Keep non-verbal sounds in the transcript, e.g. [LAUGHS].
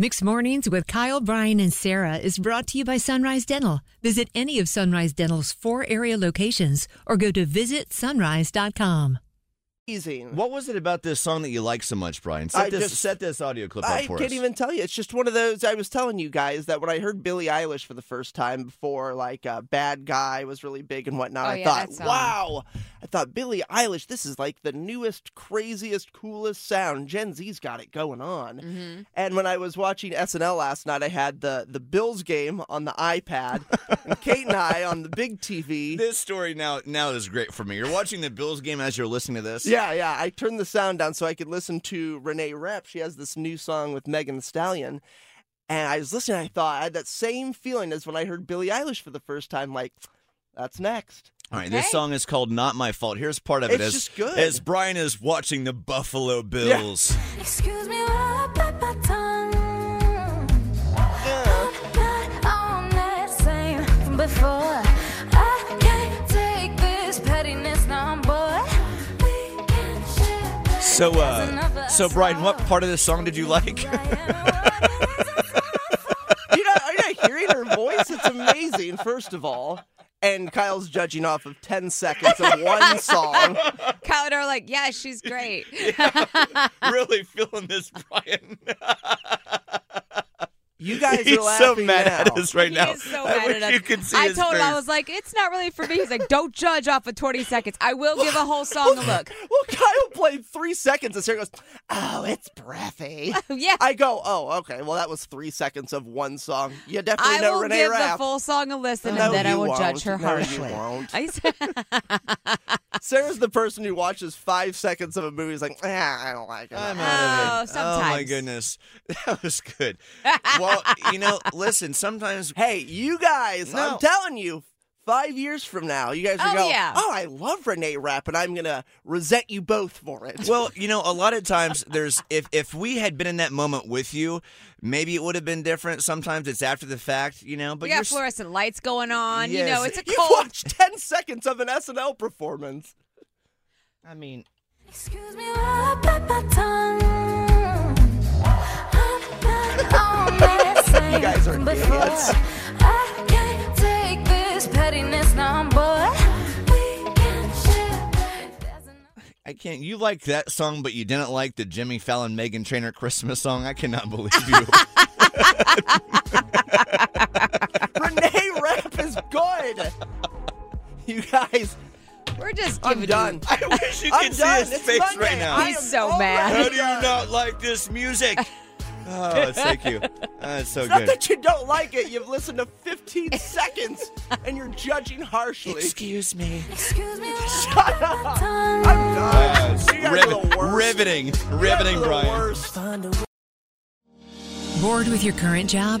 Mixed Mornings with Kyle, Bryan, and Sarah is brought to you by Sunrise Dental. Visit any of Sunrise Dental's four area locations or go to visitsunrise.com. Amazing. What was it about this song that you like so much, Bryan? Set I this just- set this audio clip up I for can't even tell you. It's just one of those. I was telling you guys that when I heard Billie Eilish for the first time before, like uh, "Bad Guy" was really big and whatnot, Oh, I yeah, thought, "Wow!" I thought Billie Eilish. This is like the newest, craziest, coolest sound. Gen Z's got it going on. Mm-hmm. And when I was watching SNL last night, I had the the Bills game on the iPad, and [LAUGHS] Kate and I on the big TV. This story now now is great for me. You're watching the Bills game as you're listening to this. Yeah, yeah. Yeah. I turned the sound down so I could listen to Renee Rapp. She has this new song with Megan Thee Stallion. And I was listening, I thought I had that same feeling as when I heard Billie Eilish for the first time, like, that's next. All right, this song is called "Not My Fault." Here's part of it It's as just good. as Bryan is watching the Buffalo Bills. Excuse me while I bite my tongue. Yeah. So, There's uh, so Bryan, what part of this song did you like? You know, are you not hearing her voice? It's amazing, first of all. And Kyle's judging off of 10 seconds of one [LAUGHS] song. Kyle and I are like, yeah, she's great. [LAUGHS] really feeling this, Bryan. [LAUGHS] You guys He's are so laughing mad now. at us right He now. is so I mad wish at us. you could see I his told him. I was like, it's not really for me. He's like, don't judge off of 20 seconds. I will give a whole [LAUGHS] song a look. Well, Kyle played three seconds and Sarah goes, Oh, it's breathy. [LAUGHS] yeah. I go, Oh, okay. Well, that was three seconds of one song. You definitely I know will give Rapp. the full song a listen, No, and then I will won't. judge her No, you harshly. won't. I said, [LAUGHS] Sarah's the person who watches five seconds of a movie. Is like, ah, I don't like it. I'm Oh, out of it. Oh my goodness, [LAUGHS] that was good. [LAUGHS] well, you know, listen. Sometimes Hey, you guys! No. I'm telling you, five years from now, you guys are Oh, going, yeah. "Oh, I love Renee Rapp," and I'm gonna resent you both for it. Well, [LAUGHS] you know, a lot of times there's if if we had been in that moment with you, maybe it would have been different. Sometimes it's after the fact, you know. But we you're got fluorescent lights going on. You know, it's a you cold. watched ten seconds of an SNL performance. I mean, Excuse me while I bite my tongue. I'm not that same You guys are from before. idiots. I can't. You like that song, but you didn't like the Jimmy Fallon Meghan Trainor Christmas song. I cannot believe you. [LAUGHS] Renee Rapp is good. You guys, We're just I'm done. you. I wish you I'm could see done. his It's face Monday. right now. I He's am so mad. How do you not like this music? [LAUGHS] Oh, thank you. That's so It's not that you don't like it. You've listened to 15 [LAUGHS] seconds and you're judging harshly. Excuse me. Excuse me while Shut up. I'm done. Yes. You guys are the worst. riveting, riveting, are Bryan. worst. Bored with your current job?